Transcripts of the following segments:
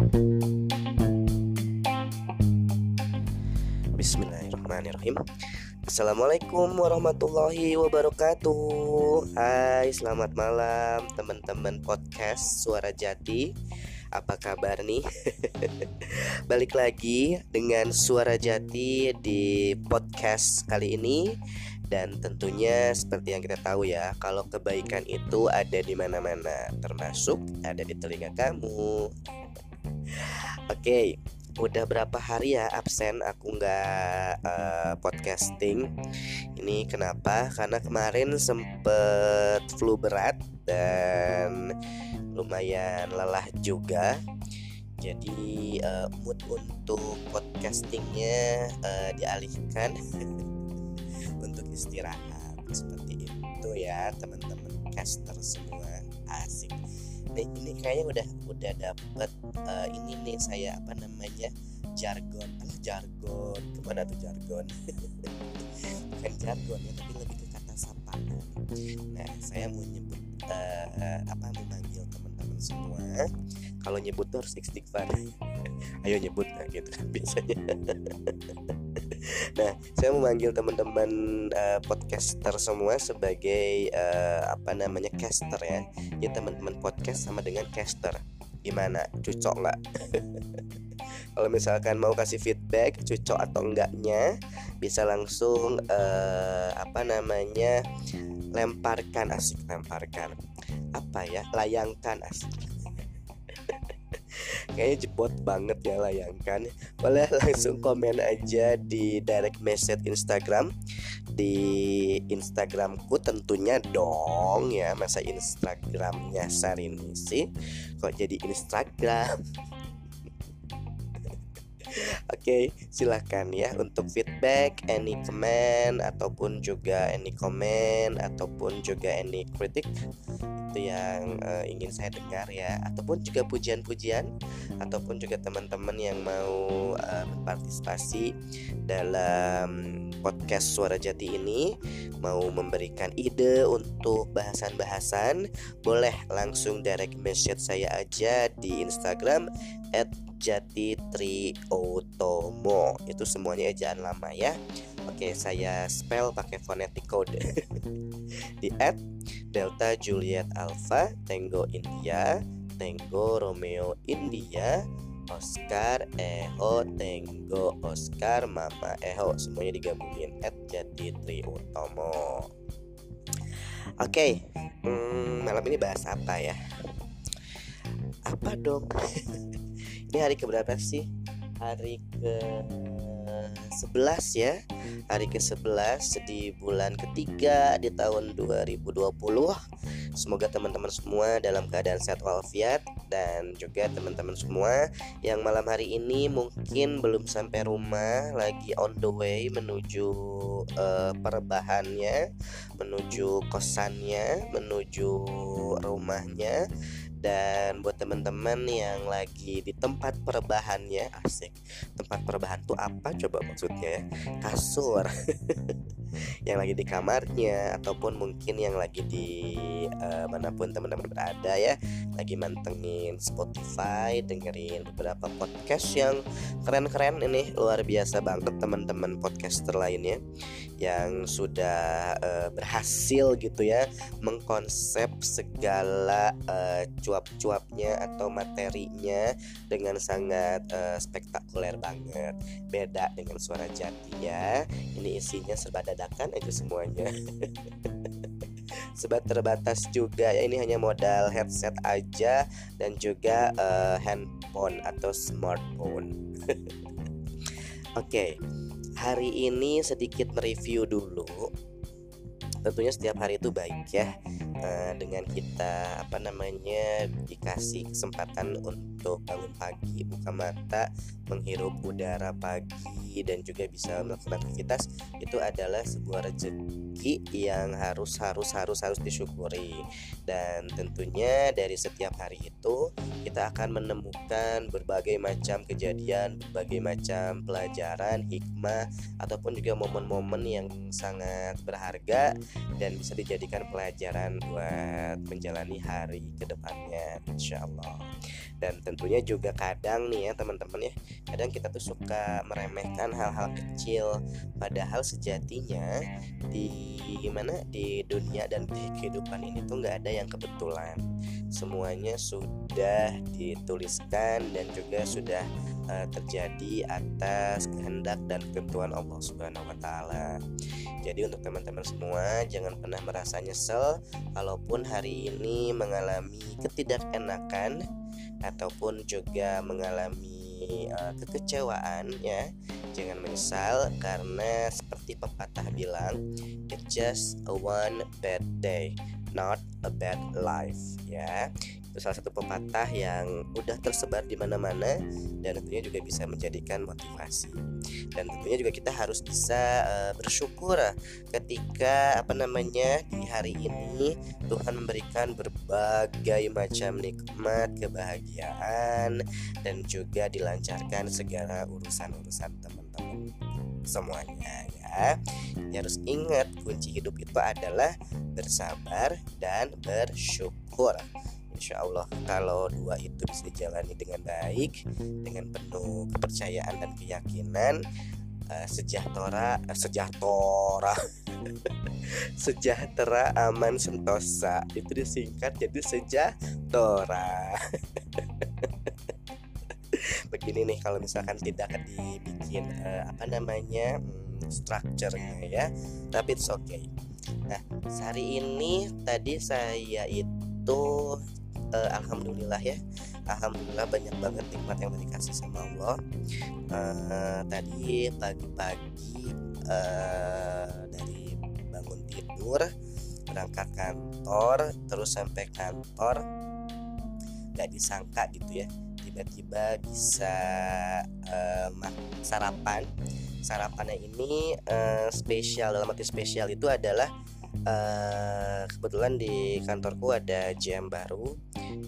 Bismillahirrahmanirrahim Assalamualaikum warahmatullahi wabarakatuh Hai selamat malam teman-teman podcast Suara Jati Apa kabar nih? Balik lagi dengan Suara Jati di podcast kali ini dan tentunya seperti yang kita tahu ya, kalau kebaikan itu ada di mana-mana, termasuk ada di telinga kamu. Oke, udah berapa hari ya absen aku nggak uh, podcasting. Ini kenapa? Karena kemarin sempet flu berat dan lumayan lelah juga. Jadi uh, mood untuk podcastingnya uh, dialihkan untuk istirahat seperti itu ya teman-teman caster semua asik ini kayaknya udah udah dapet uh, ini nih saya apa namanya jargon ah jargon. Ke mana tuh jargon? Bukan jargon ya tapi lebih ke kata sapaan. Nah saya mau nyebut uh, apa memanggil teman-teman semua. Kalau nyebut tuh harus istighfar ayo nyebut nah gitu kan biasanya nah saya memanggil teman-teman uh, podcaster semua sebagai uh, apa namanya caster ya. Ya teman-teman podcast sama dengan caster. Gimana? Cocok nggak? Kalau misalkan mau kasih feedback cocok atau enggaknya bisa langsung uh, apa namanya lemparkan asik lemparkan. Apa ya? Layangkan asik kayaknya jebot banget ya layangkan. Boleh langsung komen aja di direct message Instagram. Di Instagramku tentunya dong ya masa Instagramnya Sarini sih? Kok jadi Instagram Oke, okay, silahkan ya untuk feedback, any comment ataupun juga any comment ataupun juga any kritik itu yang uh, ingin saya dengar ya. Ataupun juga pujian-pujian ataupun juga teman-teman yang mau uh, berpartisipasi dalam podcast Suara Jati ini mau memberikan ide untuk bahasan-bahasan boleh langsung direct message saya aja di Instagram at Jati Triotomo itu semuanya ejaan lama ya. Oke saya spell pakai phonetic code. Di at Delta Juliet Alpha Tango India Tango Romeo India Oscar Eho Tango Oscar Mama Eho. Semuanya digabungin at Jati Triotomo Oke hmm, malam ini bahas apa ya? Apa dong ini hari keberapa sih? Hari ke 11 ya. Hari ke-11 di bulan ketiga di tahun 2020 Semoga teman-teman semua dalam keadaan sehat walafiat Dan juga teman-teman semua yang malam hari ini mungkin belum sampai rumah Lagi on the way menuju uh, perebahannya Menuju kosannya, menuju rumahnya dan buat teman-teman yang lagi di tempat perebahannya asik. Tempat perebahan tuh apa coba maksudnya ya? Kasur. Yang lagi di kamarnya ataupun mungkin yang lagi di uh, mana pun teman-teman berada ya. Lagi mantengin Spotify dengerin beberapa podcast yang keren-keren ini. Luar biasa banget teman-teman podcaster lainnya yang sudah uh, berhasil gitu ya mengkonsep segala uh, cuap-cuapnya atau materinya dengan sangat uh, spektakuler banget. Beda dengan suara jati ya. Ini isinya serba dadakan aja semuanya. Sebat terbatas juga ya. Ini hanya modal headset aja dan juga uh, handphone atau smartphone. Oke. okay hari ini sedikit mereview dulu. Tentunya setiap hari itu baik ya uh, dengan kita apa namanya dikasih kesempatan untuk bangun pagi buka mata menghirup udara pagi dan juga bisa melakukan aktivitas itu adalah sebuah rezeki yang harus harus harus harus disyukuri. Dan tentunya dari setiap hari itu kita akan menemukan berbagai macam kejadian berbagai macam pelajaran hikmah ataupun juga momen-momen yang sangat berharga dan bisa dijadikan pelajaran buat menjalani hari ke depannya insya Allah. Dan tentunya juga kadang nih ya teman-teman ya kadang kita tuh suka meremehkan hal-hal kecil padahal sejatinya di gimana di dunia dan di kehidupan ini tuh nggak ada yang kebetulan. Semuanya sudah dituliskan dan juga sudah uh, terjadi atas kehendak dan ketentuan Allah Subhanahu wa taala. Jadi untuk teman-teman semua jangan pernah merasa nyesel kalaupun hari ini mengalami ketidakenakan ataupun juga mengalami uh, kekecewaan ya. Jangan menyesal karena seperti pepatah bilang it's just a one bad day not a bad life ya salah satu pepatah yang udah tersebar di mana-mana dan tentunya juga bisa menjadikan motivasi dan tentunya juga kita harus bisa uh, bersyukur ketika apa namanya di hari ini Tuhan memberikan berbagai macam nikmat kebahagiaan dan juga dilancarkan segala urusan-urusan teman-teman semuanya ya. harus ingat kunci hidup itu adalah bersabar dan bersyukur Insya Allah kalau dua itu bisa dijalani dengan baik dengan penuh kepercayaan dan keyakinan uh, sejahtera uh, sejahtera. Sejahtera aman sentosa. Itu disingkat jadi sejahtera. Begini nih kalau misalkan tidak dibikin uh, apa namanya hmm, strukturnya ya tapi it's okay. Nah hari ini tadi saya itu uh, alhamdulillah ya. Alhamdulillah banyak banget nikmat yang dikasih sama Allah. Uh, tadi pagi-pagi uh, dari bangun tidur berangkat kantor terus sampai kantor gak disangka gitu ya tiba-tiba bisa uh, sarapan. Sarapannya ini uh, spesial dalam arti spesial itu adalah uh, kebetulan di kantorku ada jam baru.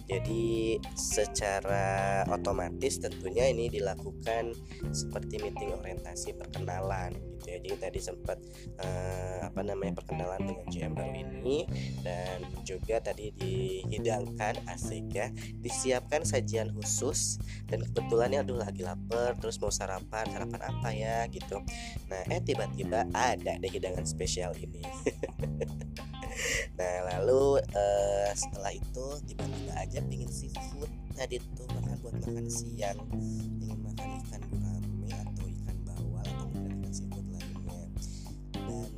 Jadi secara otomatis tentunya ini dilakukan seperti meeting orientasi perkenalan gitu ya. Jadi tadi sempat uh, apa namanya perkenalan dengan jam baru ini dan juga tadi dihidangkan asik ya disiapkan sajian khusus dan kebetulan ya aduh lagi lapar terus mau sarapan sarapan apa ya gitu. Nah eh tiba-tiba ada deh hidangan spesial ini nah lalu uh, setelah itu tiba-tiba aja pingin seafood. Tadi tuh makan buat makan siang. Ingin makan ikan gurame atau ikan bawal atau ikan seafood lainnya. Dan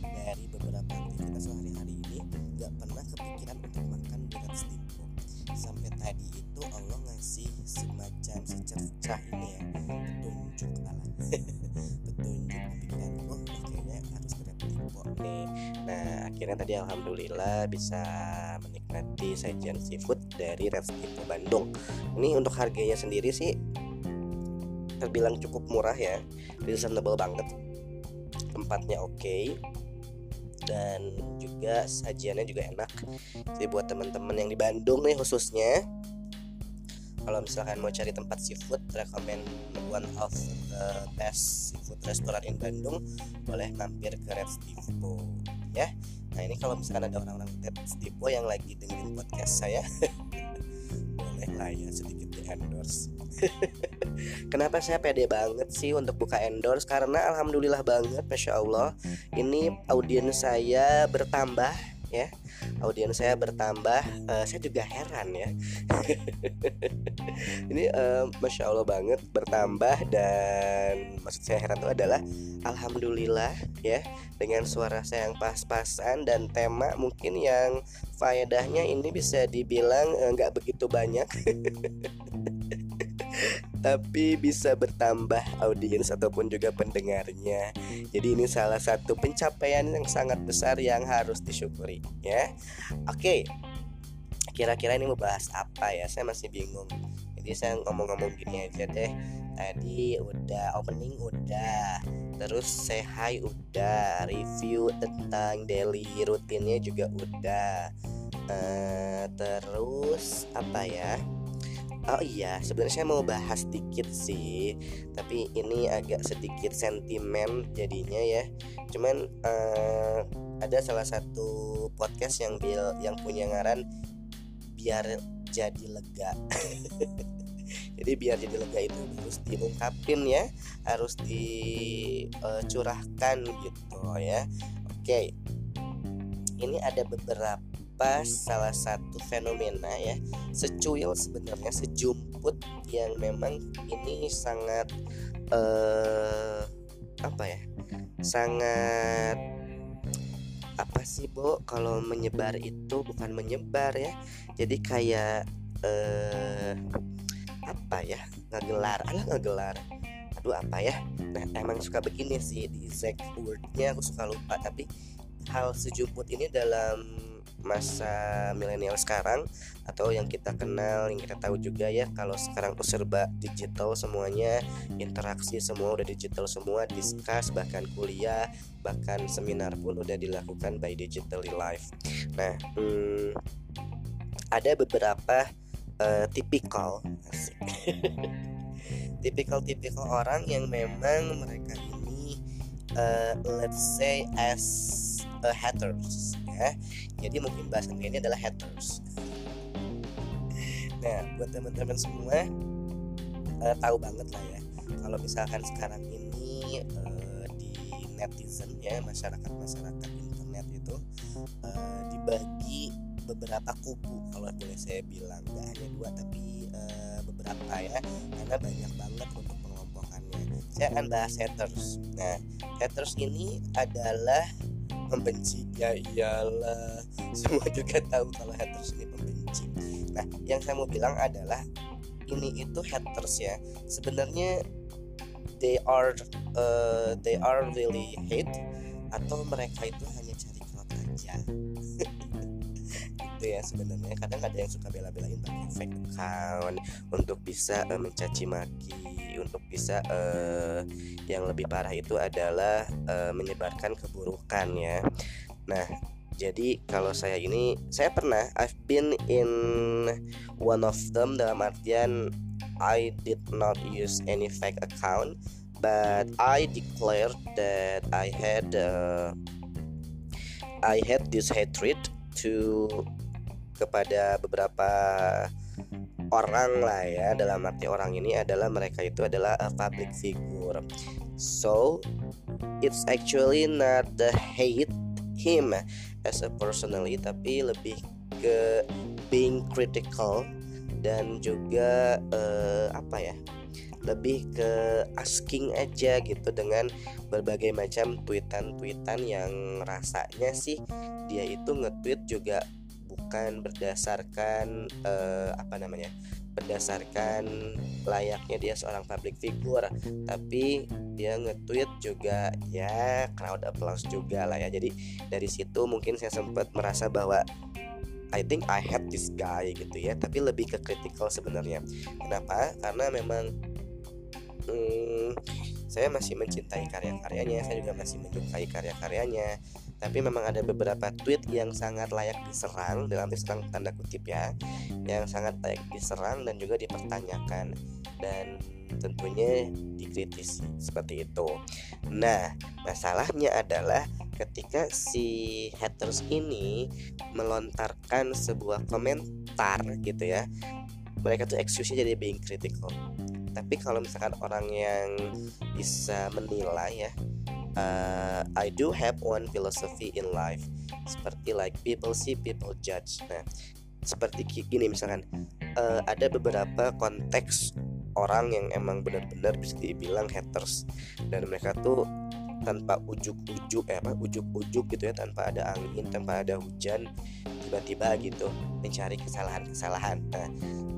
dari beberapa aktivitas sehari-hari ini nggak pernah kepikiran untuk makan berat stimpo sampai tadi itu Allah ngasih semacam secercah ini ya akhirnya tadi alhamdulillah bisa menikmati sajian seafood dari Red Bandung. Ini untuk harganya sendiri sih terbilang cukup murah ya reasonable banget. Tempatnya oke okay dan juga sajiannya juga enak. Jadi buat teman-teman yang di Bandung nih khususnya kalau misalkan mau cari tempat seafood recommend one of the best seafood restaurant in Bandung boleh mampir ke Red Stevo ya. Nah ini kalau misalkan ada orang-orang Stevo yang lagi dengerin podcast saya boleh lah ya sedikit di endorse. Kenapa saya pede banget sih untuk buka endorse? Karena alhamdulillah banget Masya Allah Ini audiens saya bertambah ya. Audiens saya bertambah uh, saya juga heran ya. Ini uh, masya allah banget bertambah dan maksud saya heran itu adalah alhamdulillah ya dengan suara saya yang pas-pasan dan tema mungkin yang faedahnya ini bisa dibilang eh, nggak uh, begitu banyak tapi bisa bertambah audiens ataupun juga pendengarnya. Jadi ini salah satu pencapaian yang sangat besar yang harus disyukuri ya. Oke. Kira-kira ini mau bahas apa ya? Saya masih bingung. Jadi saya ngomong-ngomong gini aja deh. Tadi udah opening udah, terus say hi udah, review tentang daily rutinnya juga udah. Uh, terus apa ya? Oh iya, sebenarnya saya mau bahas sedikit sih, tapi ini agak sedikit sentimen jadinya ya. Cuman uh, ada salah satu podcast yang bil yang punya ngaran biar jadi lega jadi biar jadi lega itu harus diungkapin ya harus dicurahkan gitu ya oke ini ada beberapa salah satu fenomena ya secuil sebenarnya sejumput yang memang ini sangat uh, apa ya sangat apa sih Bo? Kalau menyebar itu bukan menyebar ya jadi kayak eh apa ya ngegelar alah ngegelar aduh apa ya nah emang suka begini sih di exact wordnya aku suka lupa tapi hal sejumput ini dalam masa milenial sekarang atau yang kita kenal yang kita tahu juga ya kalau sekarang tuh serba digital semuanya interaksi semua udah digital semua discuss bahkan kuliah bahkan seminar pun udah dilakukan by digitally live nah hmm, ada beberapa uh, tipikal tipikal-tipikal orang yang memang mereka ini uh, let's say as a haters ya. Jadi mungkin bahasan ini adalah haters. Nah buat teman-teman semua uh, tahu banget lah ya. Kalau misalkan sekarang ini uh, di netizen ya masyarakat masyarakat internet itu uh, dibagi beberapa kubu. Kalau boleh saya bilang nggak hanya dua tapi uh, beberapa ya. Karena banyak banget untuk pengelompokannya. Saya akan bahas haters. Nah haters ini adalah membenci. Ya iyalah semua juga tahu kalau haters ini pembenci nah yang saya mau bilang adalah ini itu haters ya. Sebenarnya they are uh, they are really hate atau mereka itu hanya cari crowd aja? Itu ya sebenarnya. Kadang ada yang suka bela-belain pakai fake account untuk bisa uh, mencaci maki untuk bisa uh, yang lebih parah itu adalah uh, menyebarkan keburukan ya. Nah, jadi kalau saya ini saya pernah I've been in one of them dalam artian I did not use any fake account but I declared that I had uh, I had this hatred to kepada beberapa orang lah ya dalam arti orang ini adalah mereka itu adalah a public figure. So it's actually not the hate him as a personally tapi lebih ke being critical dan juga uh, apa ya lebih ke asking aja gitu dengan berbagai macam tweetan-tweetan yang rasanya sih dia itu nge-tweet juga berdasarkan uh, apa namanya berdasarkan layaknya dia seorang public figure. Tapi dia nge-tweet juga ya crowd applause juga lah ya. Jadi dari situ mungkin saya sempat merasa bahwa I think I hate this guy gitu ya. Tapi lebih ke critical sebenarnya. Kenapa? Karena memang hmm, saya masih mencintai karya-karyanya saya juga masih menyukai karya-karyanya tapi memang ada beberapa tweet yang sangat layak diserang dalam diserang tanda kutip ya yang sangat layak diserang dan juga dipertanyakan dan tentunya dikritisi seperti itu. Nah masalahnya adalah ketika si haters ini melontarkan sebuah komentar gitu ya mereka tuh excuse jadi being critical. Tapi kalau misalkan orang yang bisa menilai ya uh, I do have one philosophy in life. Seperti like people see people judge. Nah seperti gini misalkan uh, ada beberapa konteks orang yang emang benar-benar bisa dibilang haters. Dan mereka tuh tanpa ujuk-ujuk eh apa ujuk-ujuk gitu ya tanpa ada angin tanpa ada hujan tiba-tiba gitu mencari kesalahan-kesalahan. Nah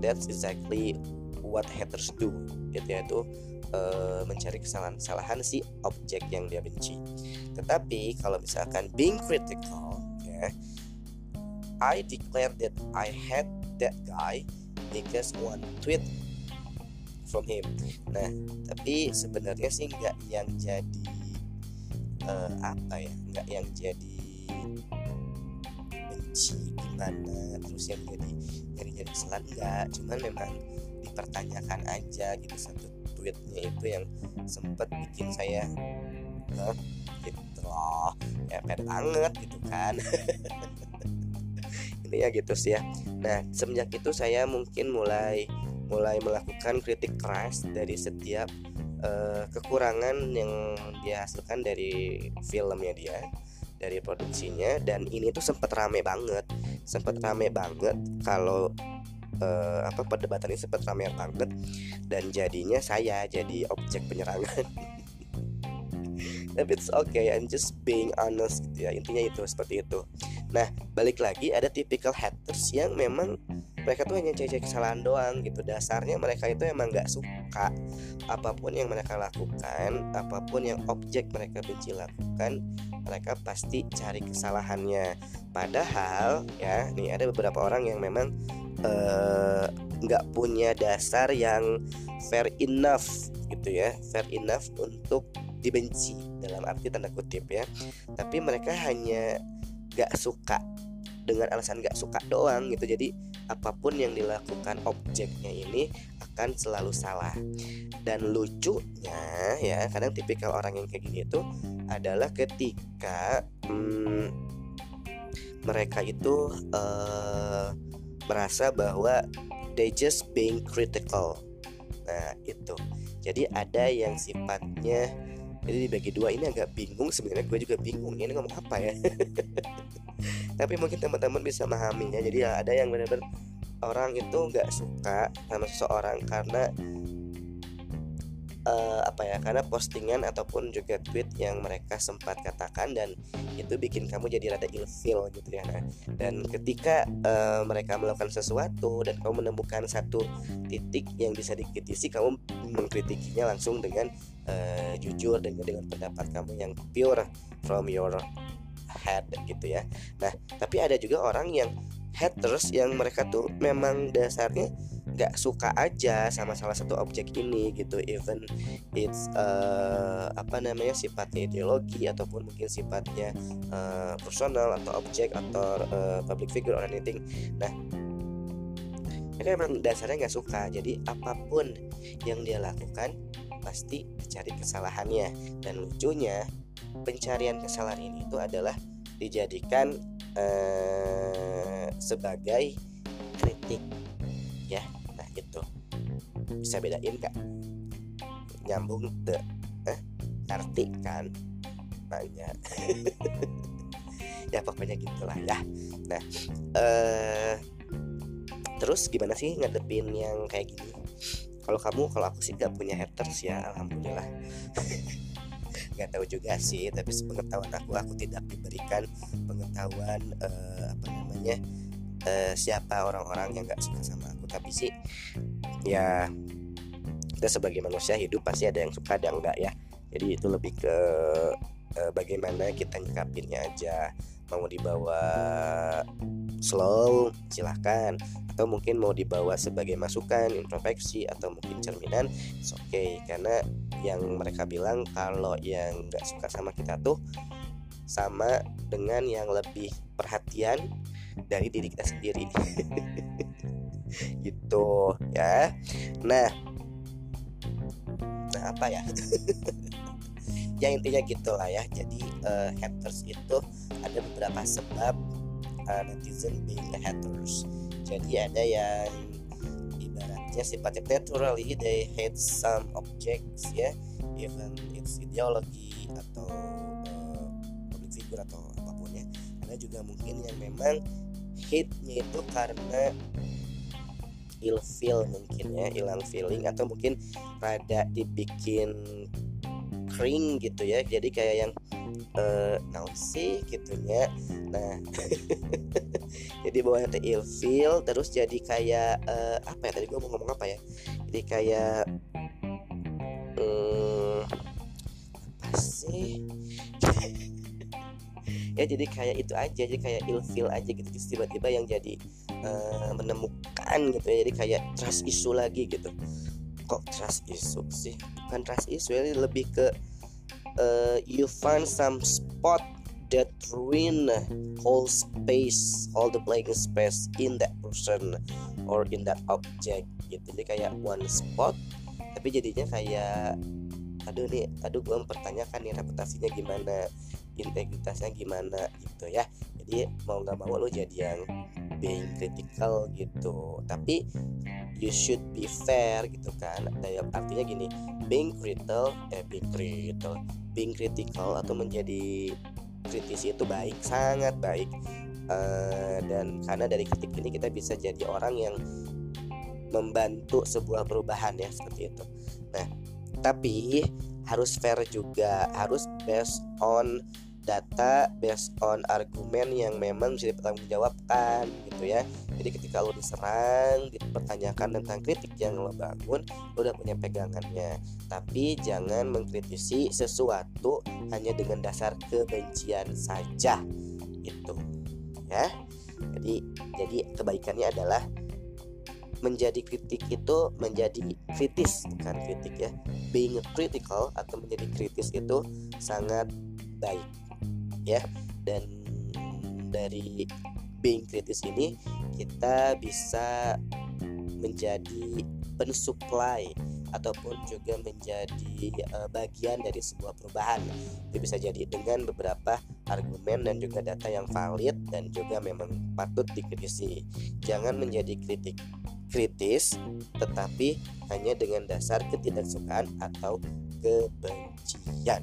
that's exactly what haters do gitu ya. Itu uh, mencari kesalahan-kesalahan si objek yang dia benci. Tetapi kalau misalkan being critical, ya, I declare that I hate that guy because one tweet from him. Nah, tapi sebenarnya sih nggak yang jadi uh, apa ya, nggak yang jadi benci gimana, terus yang jadi jadi jadi kesalahan nggak, cuman memang dipertanyakan aja gitu satu tweetnya itu yang sempat bikin saya huh, gitu loh ya banget gitu kan. Intinya gitu sih ya. Nah semenjak itu saya mungkin mulai mulai melakukan kritik keras dari setiap uh, kekurangan yang dia hasilkan dari filmnya dia dari produksinya dan ini tuh sempat rame banget. Sempat rame banget kalau uh, apa perdebatan ini sempat rame banget dan jadinya saya jadi objek penyerangan. Tapi it's okay I'm just being honest gitu ya intinya itu seperti itu. Nah balik lagi ada typical haters yang memang mereka tuh hanya cek-cek kesalahan doang gitu. Dasarnya mereka itu emang nggak suka apa pun yang mereka lakukan apa pun yang objek mereka benci lakukan mereka pasti cari kesalahannya. Padahal ya nih ada beberapa orang yang memang eh, nggak uh, punya dasar yang fair enough gitu ya. Fair enough untuk dibenci dalam arti tanda kutip ya. Tapi mereka hanya nggak suka dengan alasan gak suka doang gitu. Jadi apa pun yang dilakukan objeknya ini akan selalu salah. Dan lucunya ya kadang tipikal orang yang kayak gini itu adalah ketika hmm, mereka itu uh, merasa bahwa they just being critical. Nah itu. Jadi ada yang sifatnya jadi dibagi dua ini agak bingung sebenarnya gue juga bingung ini ngomong apa ya tapi mungkin teman-teman bisa memahaminya jadi ya ada yang benar-benar orang itu nggak suka sama seseorang karena uh, apa ya karena postingan ataupun juga tweet yang mereka sempat katakan dan itu bikin kamu jadi rada ilfil gitu ya. Nah dan ketika uh, mereka melakukan sesuatu dan kamu menemukan satu titik yang bisa dikritisi kamu mengkritikinya langsung dengan uh, jujur dan dengan pendapat kamu yang pure from your head gitu ya. Nah tapi ada juga orang yang haters yang mereka tuh memang dasarnya nggak suka aja sama salah satu objek ini gitu. Even it's uh, apa namanya sifatnya ideologi ataupun mungkin sifatnya uh, personal atau objek atau uh, public figure or anything. Nah mereka memang dasarnya nggak suka. Jadi apa pun yang dia lakukan pasti dicari kesalahannya. Dan lucunya pencarian kesalahan ini itu adalah dijadikan uh, sebagai kritik. Ya nah itu bisa bedain kak nyambung ke eh, arti kan? Nanya ya pokoknya gitulah ya. Nah uh, terus gimana sih ngadepin yang kayak gini kalau kamu kalau aku sih gak punya haters ya alhamdulillah. Nggak tahu juga sih tapi sepengetahuan aku aku tidak diberikan pengetahuan uh, apa namanya uh, siapa orang-orang yang nggak suka sama aku. Tapi sih ya kita sebagai manusia hidup pasti ada yang suka ada yang enggak ya. Jadi itu lebih ke uh, bagaimana kita nyikapinnya aja mau dibawa slow silahkan. Atau mungkin mau dibawa sebagai masukan introspeksi atau mungkin cerminan oke okay. Karena yang mereka bilang kalau yang nggak suka sama kita tuh sama dengan yang lebih perhatian dari diri kita sendiri. Gitu ya. Nah. Nah apa ya ya intinya gitulah ya. Jadi uh, haters itu ada beberapa sebab uh, netizen being a haters. Jadi ada yang ya sifatnya naturally they hate some objects ya. Even it's ideology atau uh, public figure atau apa pun ya. Ada juga mungkin yang memang hate-nya itu karena ill feel mungkin ya hilang feeling atau mungkin rada dibikin kering gitu ya jadi kayak yang uh, naon sih gitunya nah jadi bawahnya teh ilfil terus jadi kayak uh, apa ya tadi gue mau ngomong apa ya? Jadi kayak um, apa sih? Ya jadi kayak itu aja jadi kayak ilfil aja gitu terus tiba-tiba yang jadi uh, menemukan gitu ya jadi kayak trust issue lagi gitu. Kok trust issue sih? Bukan trust issue ya lebih ke uh, you find some spot that ruin whole space all the blank space in that person or in that object gitu. Jadi kayak one spot tapi jadinya kayak aduh nih aduh gue mempertanyakan nih reputasinya gimana integritasnya gimana gitu ya. Jadi mau nggak mau lo jadi yang being critical gitu. Tapi you should be fair gitu kan. Artinya gini being critical eh being critical being critical atau menjadi kritisi itu baik sangat baik. Uh, dan karena dari kritik ini kita bisa jadi orang yang membantu sebuah perubahan ya seperti itu. Nah tapi harus fair juga harus based on data based on argumen yang memang bisa dipertanggungjawabkan gitu ya. Jadi ketika lo diserang dipertanyakan tentang kritik yang lo bangun lo udah punya pegangannya. Tapi jangan mengkritisi sesuatu hanya dengan dasar kebencian saja itu ya. Jadi jadi kebaikannya adalah menjadi kritik itu menjadi kritis bukan kritik ya. Being critical atau menjadi kritis itu sangat baik ya. Dan dari being kritis ini kita bisa menjadi pensuplai ataupun juga menjadi uh, bagian dari sebuah perubahan. Itu bisa jadi dengan beberapa argumen dan juga data yang valid dan juga memang patut dikritisi. Jangan menjadi kritik kritis tetapi hanya dengan dasar ketidaksukaan atau kebencian.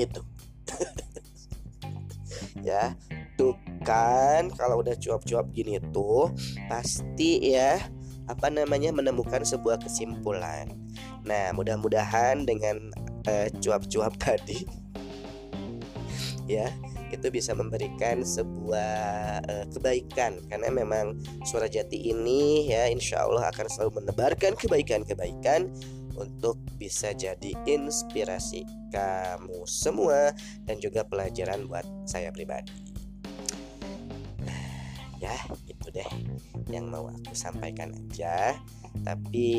Itu. Ya tuh kan kalau udah cuap-cuap gini tuh pasti ya apa namanya menemukan sebuah kesimpulan. Nah mudah-mudahan dengan uh, cuap-cuap tadi ya itu bisa memberikan sebuah uh, kebaikan karena memang suara jati ini ya insya Allah akan selalu menebarkan kebaikan-kebaikan untuk bisa jadi inspirasi kamu semua dan juga pelajaran buat saya pribadi. ya, itu deh yang mau aku sampaikan aja. Tapi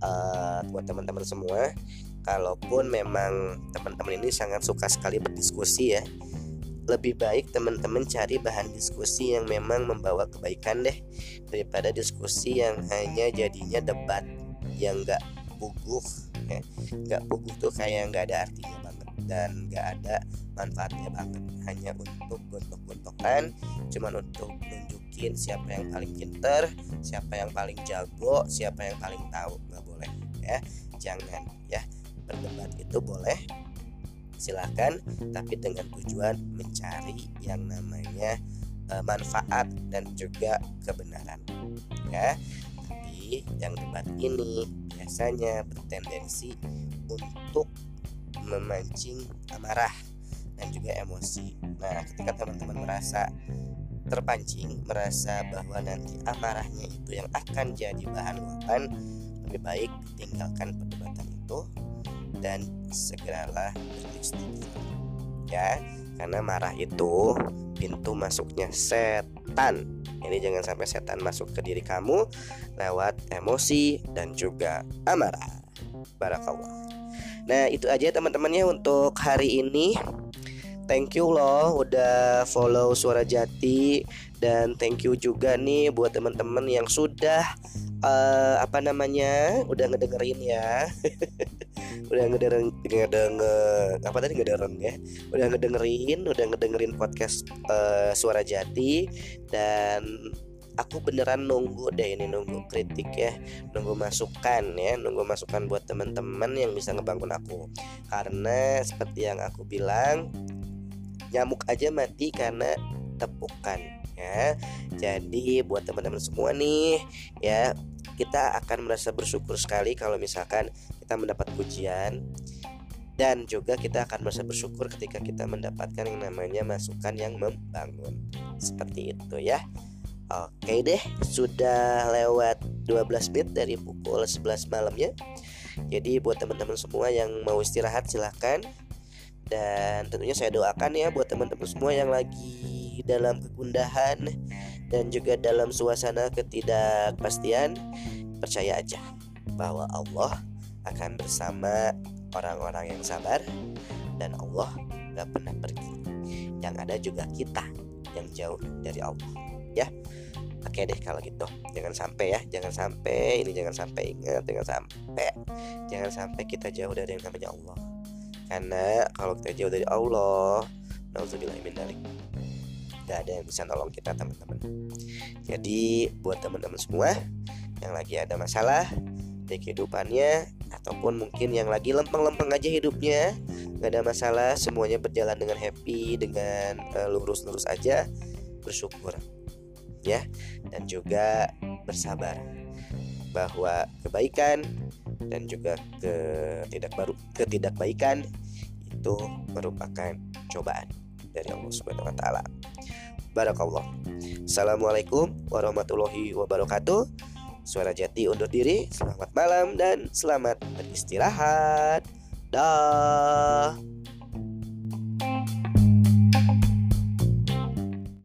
uh, buat teman-teman semua, kalaupun memang teman-teman ini sangat suka sekali berdiskusi ya, lebih baik teman-teman cari bahan diskusi yang memang membawa kebaikan deh daripada diskusi yang hanya jadinya debat yang gak buguh ya. Nggak buguh tuh kayak nggak ada artinya banget dan nggak ada manfaatnya banget. Hanya untuk gontok-gontokan cuman untuk nunjukin siapa yang paling pinter siapa yang paling jago siapa yang paling tahu. Nggak boleh ya. Jangan ya. Berdebat itu boleh silahkan tapi dengan tujuan mencari yang namanya uh, manfaat dan juga kebenaran. Ya tapi yang debat ini biasanya bertendensi untuk memancing amarah dan juga emosi. Nah ketika teman-teman merasa terpancing merasa bahwa nanti amarahnya itu yang akan jadi bahan luapan lebih baik tinggalkan perdebatan itu dan segeralah beristighfar ya karena marah itu pintu masuknya setan. Ini jangan sampai setan masuk ke diri kamu lewat emosi dan juga amarah. Barakallah. Nah itu aja teman-temannya untuk hari ini. Thank you loh udah follow suara jati. Dan thank you juga nih buat teman-teman yang sudah uh, apa namanya udah ngedengerin ya udah ngedengerin ngedenger apa tadi ngedengerin ya. Udah ngedengerin udah ngedengerin podcast uh, suara jati. Dan aku beneran nunggu deh ini nunggu kritik ya. Nunggu masukan ya nunggu masukan buat teman-teman yang bisa ngebangun aku. Karena seperti yang aku bilang nyamuk aja mati karena tepukan ya. Jadi buat teman-teman semua nih ya kita akan merasa bersyukur sekali kalau misalkan kita mendapat pujian. Dan juga kita akan merasa bersyukur ketika kita mendapatkan yang namanya masukan yang membangun. Seperti itu ya. Oke deh sudah lewat 12 menit dari pukul 11 malamnya. Jadi buat teman-teman semua yang mau istirahat silahkan. Dan tentunya saya doakan ya buat teman-teman semua yang lagi dalam kegundahan dan juga dalam suasana ketidakpastian percaya aja bahwa Allah akan bersama orang-orang yang sabar dan Allah gak pernah pergi. Yang ada juga kita yang jauh dari Allah ya. Oke deh kalau gitu. Jangan sampai ya jangan sampai ini jangan sampai ingat jangan sampai jangan sampai kita jauh dari yang namanya Allah. Karena kalau kita jauh dari Allah nauzubillah min gak ada yang bisa nolong kita teman-teman. Jadi buat teman-teman semua yang lagi ada masalah di kehidupannya ataupun mungkin yang lagi lempeng-lempeng aja hidupnya gak ada masalah semuanya berjalan dengan happy dengan uh, lurus-lurus aja bersyukur. Ya dan juga bersabar bahwa kebaikan dan juga ketidak ketidakbaikan itu merupakan cobaan dari Allah Subhanahu wa taala. Barakallah. Assalamualaikum warahmatullahi wabarakatuh. Suara Jati undur diri. Selamat malam dan selamat beristirahat. Dah.